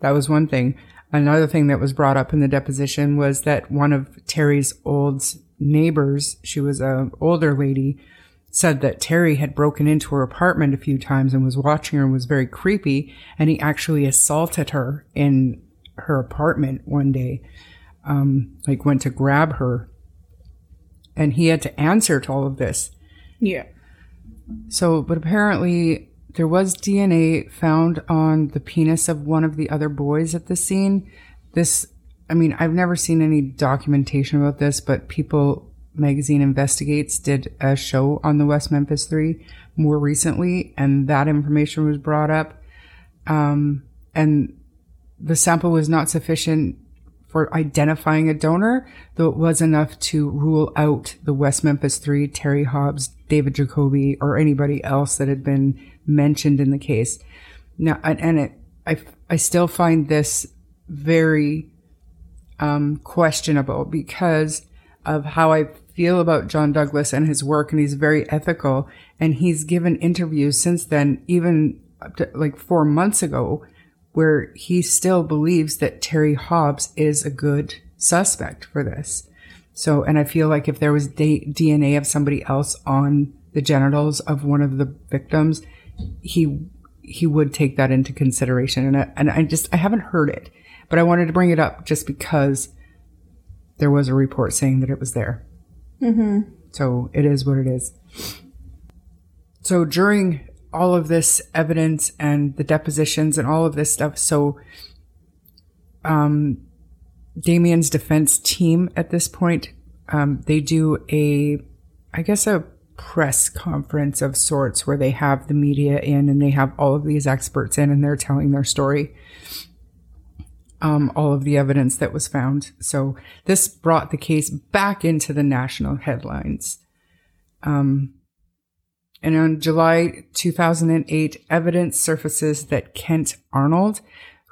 That was one thing. Another thing that was brought up in the deposition was that one of Terry's old neighbors, she was an older lady, said that Terry had broken into her apartment a few times and was watching her and was very creepy. And he actually assaulted her in her apartment one day, um, like went to grab her. And he had to answer to all of this. Yeah. So, but apparently there was DNA found on the penis of one of the other boys at the scene. This, I mean, I've never seen any documentation about this, but People Magazine Investigates did a show on the West Memphis Three more recently, and that information was brought up. Um, and the sample was not sufficient for identifying a donor, though it was enough to rule out the West Memphis Three, Terry Hobbs, David Jacoby, or anybody else that had been mentioned in the case. Now, and, it, I, I still find this very um, questionable because of how I feel about John Douglas and his work, and he's very ethical, and he's given interviews since then, even to like four months ago, where he still believes that Terry Hobbs is a good suspect for this. So, and I feel like if there was da- DNA of somebody else on the genitals of one of the victims, he he would take that into consideration. And I, and I just I haven't heard it, but I wanted to bring it up just because there was a report saying that it was there. Mm-hmm. So it is what it is. So during all of this evidence and the depositions and all of this stuff, so um, Damien's defense team at this point, um, they do a, I guess a press conference of sorts where they have the media in and they have all of these experts in and they're telling their story. Um, all of the evidence that was found. So this brought the case back into the national headlines. Um, and on July 2008, evidence surfaces that Kent Arnold,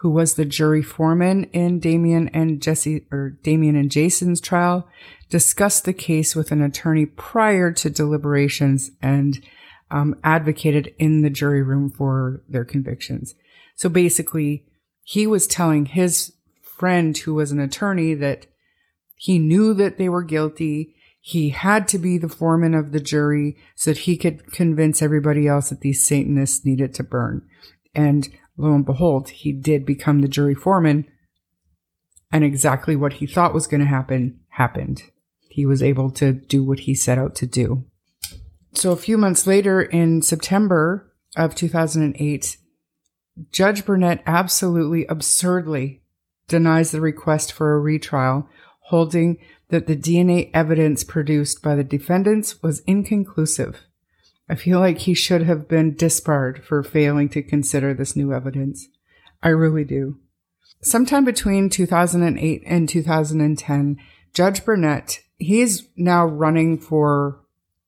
who was the jury foreman in Damien and Jesse or Damien and Jason's trial, discussed the case with an attorney prior to deliberations and um, advocated in the jury room for their convictions. So basically, he was telling his friend who was an attorney that he knew that they were guilty. He had to be the foreman of the jury so that he could convince everybody else that these Satanists needed to burn. And lo and behold, he did become the jury foreman. And exactly what he thought was going to happen happened. He was able to do what he set out to do. So a few months later, in September of 2008, Judge Burnett absolutely absurdly denies the request for a retrial, holding that the DNA evidence produced by the defendants was inconclusive. I feel like he should have been disbarred for failing to consider this new evidence. I really do. Sometime between 2008 and 2010, Judge Burnett, he is now running for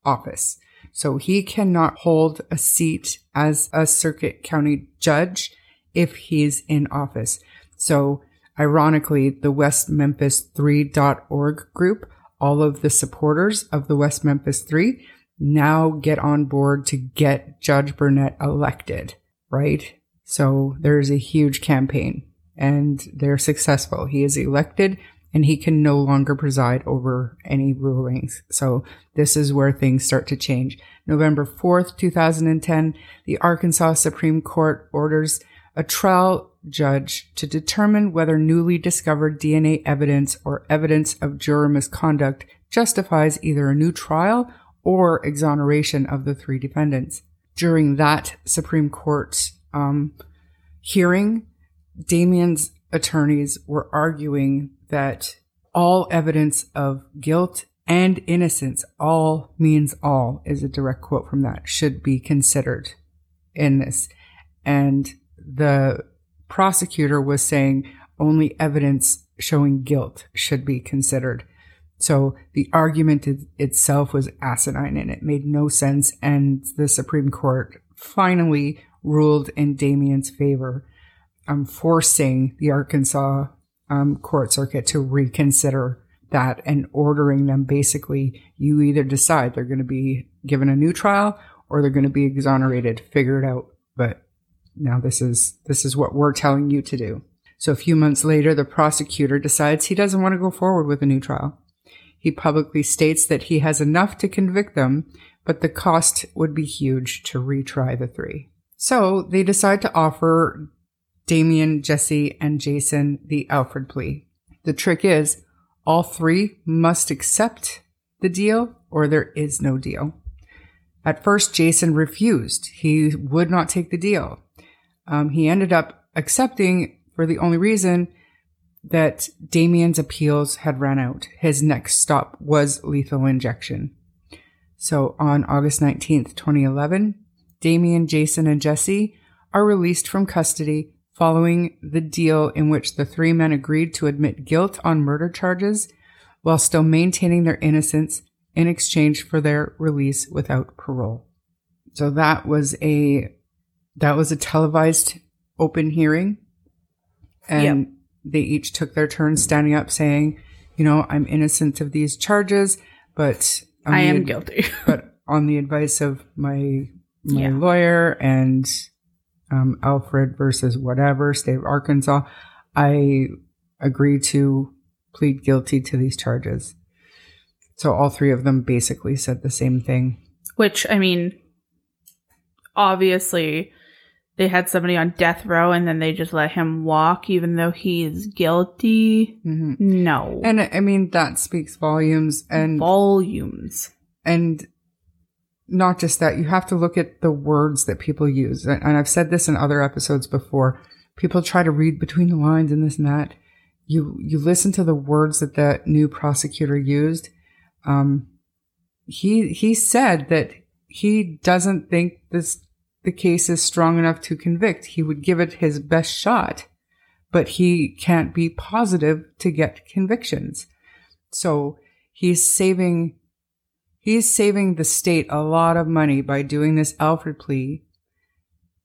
office. So he cannot hold a seat as a circuit county judge if he's in office. So ironically, the West Memphis 3.org group, all of the supporters of the West Memphis 3 now get on board to get Judge Burnett elected, right? So there's a huge campaign and they're successful. He is elected and he can no longer preside over any rulings. So this is where things start to change. November 4th, 2010, the Arkansas Supreme Court orders a trial judge to determine whether newly discovered DNA evidence or evidence of juror misconduct justifies either a new trial or exoneration of the three defendants. During that Supreme Court um, hearing, Damien's attorneys were arguing that all evidence of guilt and innocence, all means all, is a direct quote from that, should be considered in this. And the prosecutor was saying only evidence showing guilt should be considered. So the argument itself was asinine and it made no sense. And the Supreme Court finally ruled in Damien's favor, um, forcing the Arkansas um, court circuit to reconsider that and ordering them basically, you either decide they're going to be given a new trial or they're going to be exonerated. Figure it out. But now this is this is what we're telling you to do. So a few months later, the prosecutor decides he doesn't want to go forward with a new trial. He publicly states that he has enough to convict them, but the cost would be huge to retry the three. So they decide to offer Damien, Jesse, and Jason the Alford plea. The trick is all three must accept the deal or there is no deal. At first, Jason refused. He would not take the deal. Um, he ended up accepting for the only reason that Damien's appeals had run out. His next stop was lethal injection. So on August 19th, 2011, Damien, Jason, and Jesse are released from custody following the deal in which the three men agreed to admit guilt on murder charges while still maintaining their innocence in exchange for their release without parole. So that was a that was a televised open hearing and yep. they each took their turn standing up saying, you know, I'm innocent of these charges, but I am ad- guilty. but on the advice of my my yeah. lawyer and um, Alford versus whatever, state of Arkansas, I agree to plead guilty to these charges. So all three of them basically said the same thing. Which, I mean, obviously they had somebody on death row and then they just let him walk even though he's guilty. Mm-hmm. No. And I mean, that speaks volumes and volumes. And not just that, you have to look at the words that people use. And I've said this in other episodes before. People try to read between the lines and this and that. You, you listen to the words that the new prosecutor used. Um, he, he said that he doesn't think this, the case is strong enough to convict. He would give it his best shot, but he can't be positive to get convictions. So he's saving He's saving the state a lot of money by doing this Alford plea,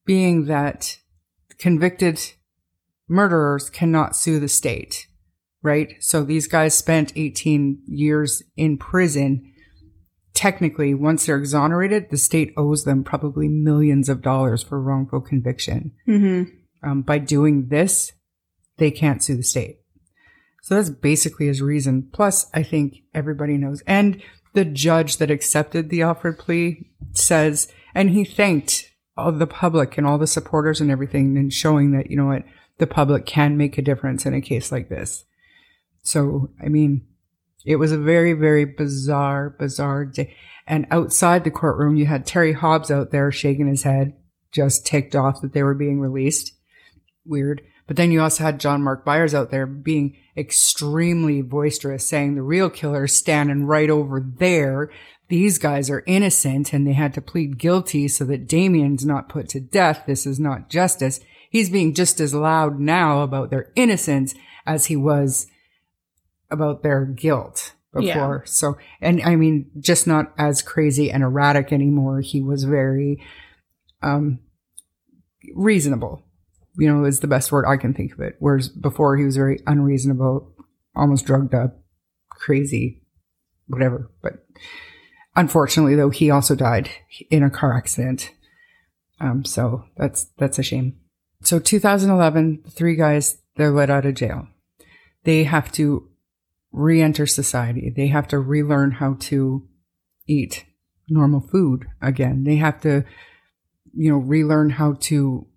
being that convicted murderers cannot sue the state, right? So these guys spent 18 years in prison. Technically, once they're exonerated, the state owes them probably millions of dollars for wrongful conviction. Mm-hmm. Um, by doing this, they can't sue the state. So that's basically his reason. Plus, I think everybody knows. And the judge that accepted the Alford plea says, and he thanked all the public and all the supporters and everything and showing that, you know what, the public can make a difference in a case like this. So, I mean, it was a very, very bizarre, bizarre day. And outside the courtroom, you had Terry Hobbs out there shaking his head, just ticked off that they were being released. Weird. But then you also had John Mark Byers out there being extremely boisterous, saying the real killer is standing right over there. These guys are innocent and they had to plead guilty so that Damien's not put to death. This is not justice. He's being just as loud now about their innocence as he was about their guilt before. Yeah. So, and I mean, just not as crazy and erratic anymore. He was very, um, reasonable, you know, is the best word I can think of it. Whereas before he was very unreasonable, almost drugged up, crazy, whatever. But unfortunately though, he also died in a car accident. Um, so that's, that's a shame. So 2011, the three guys, they're let out of jail. They have to re-enter society. They have to relearn how to eat normal food again. They have to, you know, relearn how to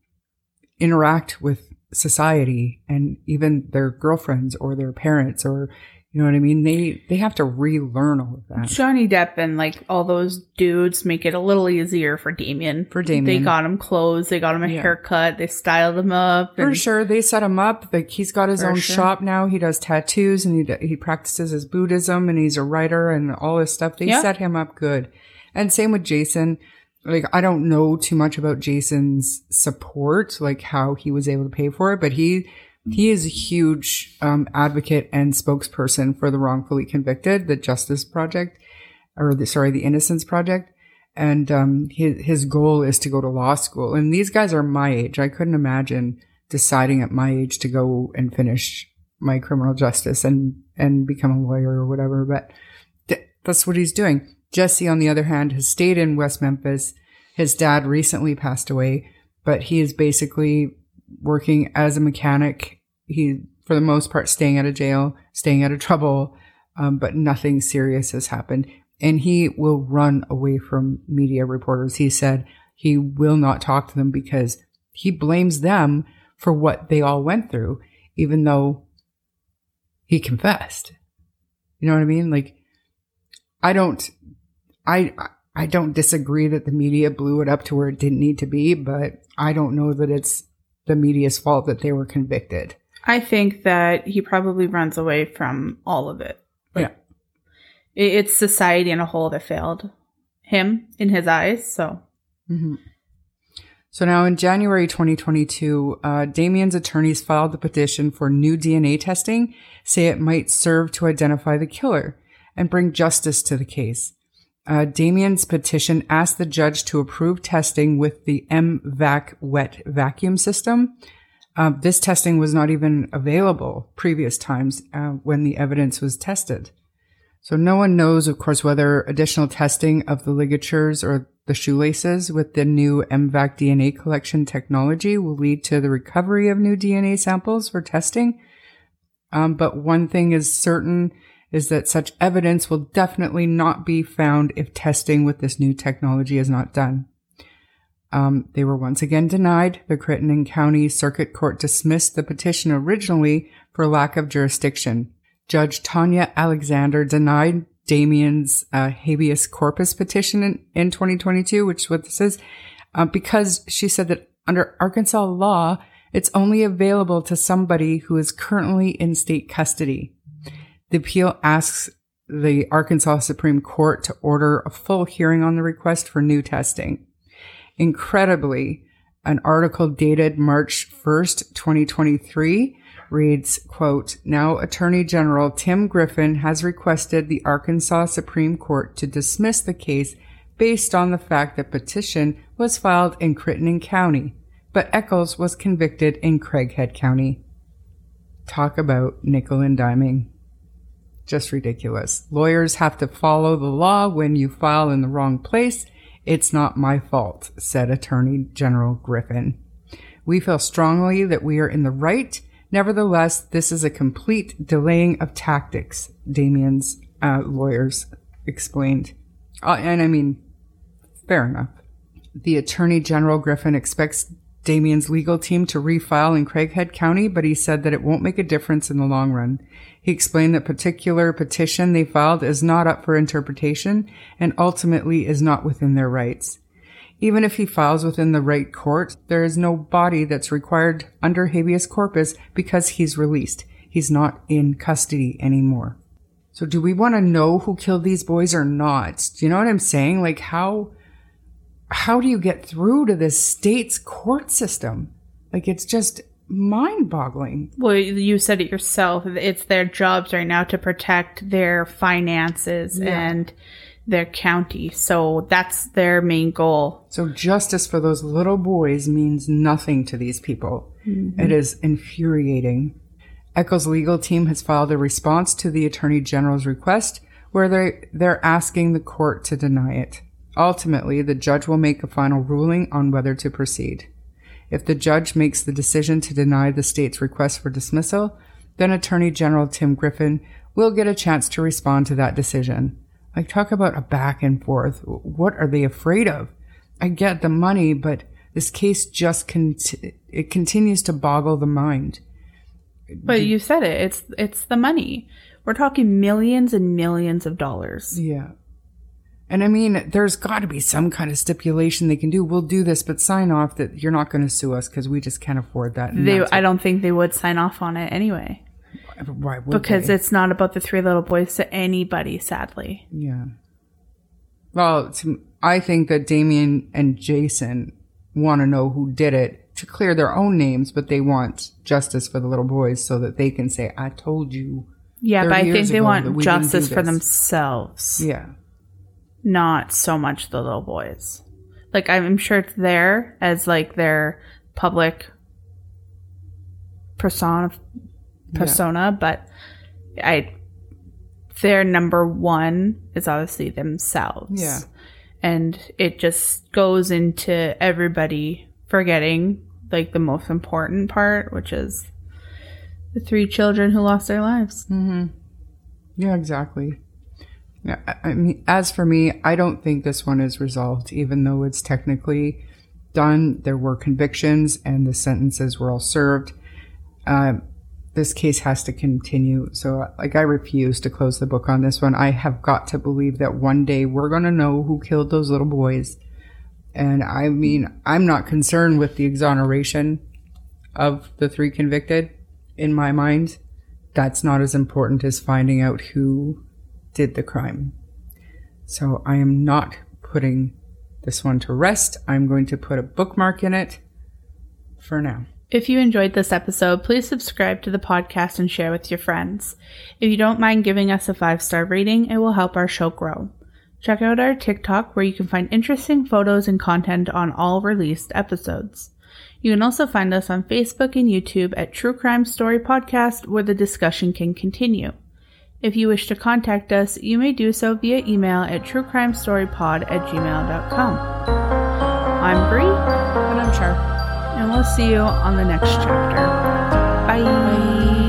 interact with society and even their girlfriends or their parents or you know what I mean? They they have to relearn all of that. Johnny Depp and like all those dudes make it a little easier for Damien. For Damien, they got him clothes, they got him a yeah. haircut, they styled him up. For sure, they set him up. Like he's got his own sure. shop now. He does tattoos and he he practices his Buddhism and he's a writer and all this stuff. They yeah. set him up good. And same with Jason. Like I don't know too much about Jason's support, like how he was able to pay for it, but he he is a huge um, advocate and spokesperson for the wrongfully convicted, the Justice Project, or the sorry, the Innocence Project. And um, his his goal is to go to law school. And these guys are my age. I couldn't imagine deciding at my age to go and finish my criminal justice and and become a lawyer or whatever. But th- that's what he's doing. Jesse, on the other hand, has stayed in West Memphis. His dad recently passed away, but he is basically working as a mechanic. He, for the most part, staying out of jail, staying out of trouble, um, but nothing serious has happened. And he will run away from media reporters. He said he will not talk to them because he blames them for what they all went through, even though he confessed. You know what I mean? Like, I don't, I, I don't disagree that the media blew it up to where it didn't need to be, but I don't know that it's the media's fault that they were convicted. I think that he probably runs away from all of it. Like, yeah. It's society in a whole that failed him in his eyes. So. Mm-hmm. So now in January 2022, uh, Damien's attorneys filed the petition for new DNA testing, say it might serve to identify the killer and bring justice to the case. Uh, Damien's petition asked the judge to approve testing with the MVAC wet vacuum system. Uh, this testing was not even available previous times uh, when the evidence was tested. So no one knows, of course, whether additional testing of the ligatures or the shoelaces with the new MVAC DNA collection technology will lead to the recovery of new DNA samples for testing. Um, but one thing is certain is that such evidence will definitely not be found if testing with this new technology is not done. Um, they were once again denied. The Crittenden County Circuit Court dismissed the petition originally for lack of jurisdiction. Judge Tanya Alexander denied Damien's uh, habeas corpus petition in, in 2022, which is what this is, uh, because she said that under Arkansas law, it's only available to somebody who is currently in state custody. The appeal asks the Arkansas Supreme Court to order a full hearing on the request for new testing. Incredibly, an article dated March 1st, 2023 reads, quote, now Attorney General Tim Griffin has requested the Arkansas Supreme Court to dismiss the case based on the fact that petition was filed in Crittenden County, but Echols was convicted in Craighead County. Talk about nickel and diming just ridiculous. Lawyers have to follow the law when you file in the wrong place. It's not my fault, said Attorney General Griffin. We feel strongly that we are in the right Nevertheless, this is a complete delaying of tactics, Damien's uh, lawyers explained. Uh, and I mean, fair enough. The Attorney General Griffin expects Damien's legal team to refile in Craighead County, but he said that it won't make a difference in the long run. He explained that particular petition they filed is not up for interpretation and ultimately is not within their rights. Even if he files within the right court, there is no body that's required under habeas corpus because he's released. He's not in custody anymore. So do we want to know who killed these boys or not? Do you know what I'm saying? Like how how do you get through to this state's court system? Like it's just mind boggling. Well, you said it yourself. It's their jobs right now to protect their finances Yeah. and their county. So that's their main goal. So justice for those little boys means nothing to these people. Mm-hmm. It is infuriating. Echols' legal team has filed a response to the Attorney General's request where they they're asking the court to deny it. Ultimately, the judge will make a final ruling on whether to proceed. If the judge makes the decision to deny the state's request for dismissal, then Attorney General Tim Griffin will get a chance to respond to that decision. Like, talk about a back and forth. What are they afraid of? I get the money, but this case just cont- it continues to boggle the mind. But you said it. It's it's the money. We're talking millions and millions of dollars. Yeah. And I mean, there's got to be some kind of stipulation they can do. We'll do this, but sign off that you're not going to sue us because we just can't afford that. They I don't think they would sign off on it anyway. why would Because they? it's not about the three little boys to anybody, sadly. Yeah. Well, I think that Damien and Jason want to know who did it to clear their own names, but they want justice for the little boys so that they can say, "I told you." Yeah, but I think they want we didn't do justice for themselves, Yeah. Not so much the little boys. Like I'm sure it's there as like their public persona persona, but I their number one is obviously themselves. Yeah. And it just goes into everybody forgetting like the most important part, which is the three children who lost their lives. Mm-hmm. Yeah, exactly. Yeah, I- mean, as for me, I don't think this one is resolved, even though it's technically done. There were convictions and the sentences were all served. Um, this case has to continue. So, like, I refuse to close the book on this one. I have got to believe that one day we're going to know who killed those little boys. And I mean, I'm not concerned with the exoneration of the three convicted in my mind that's not as important as finding out who did the crime. So I am not putting this one to rest. I'm going to put a bookmark in it for now. If you enjoyed this episode, please subscribe to the podcast and share with your friends. If you don't mind giving us a five star rating, it will help our show grow. Check out our TikTok where you can find interesting photos and content on all released episodes. You can also find us on Facebook and YouTube at True Crime Story Podcast where the discussion can continue. If you wish to contact us, you may do so via email at truecrimestorypod at gmail.com. I'm Bree, And I'm Char. and we'll see you on the next chapter. Bye.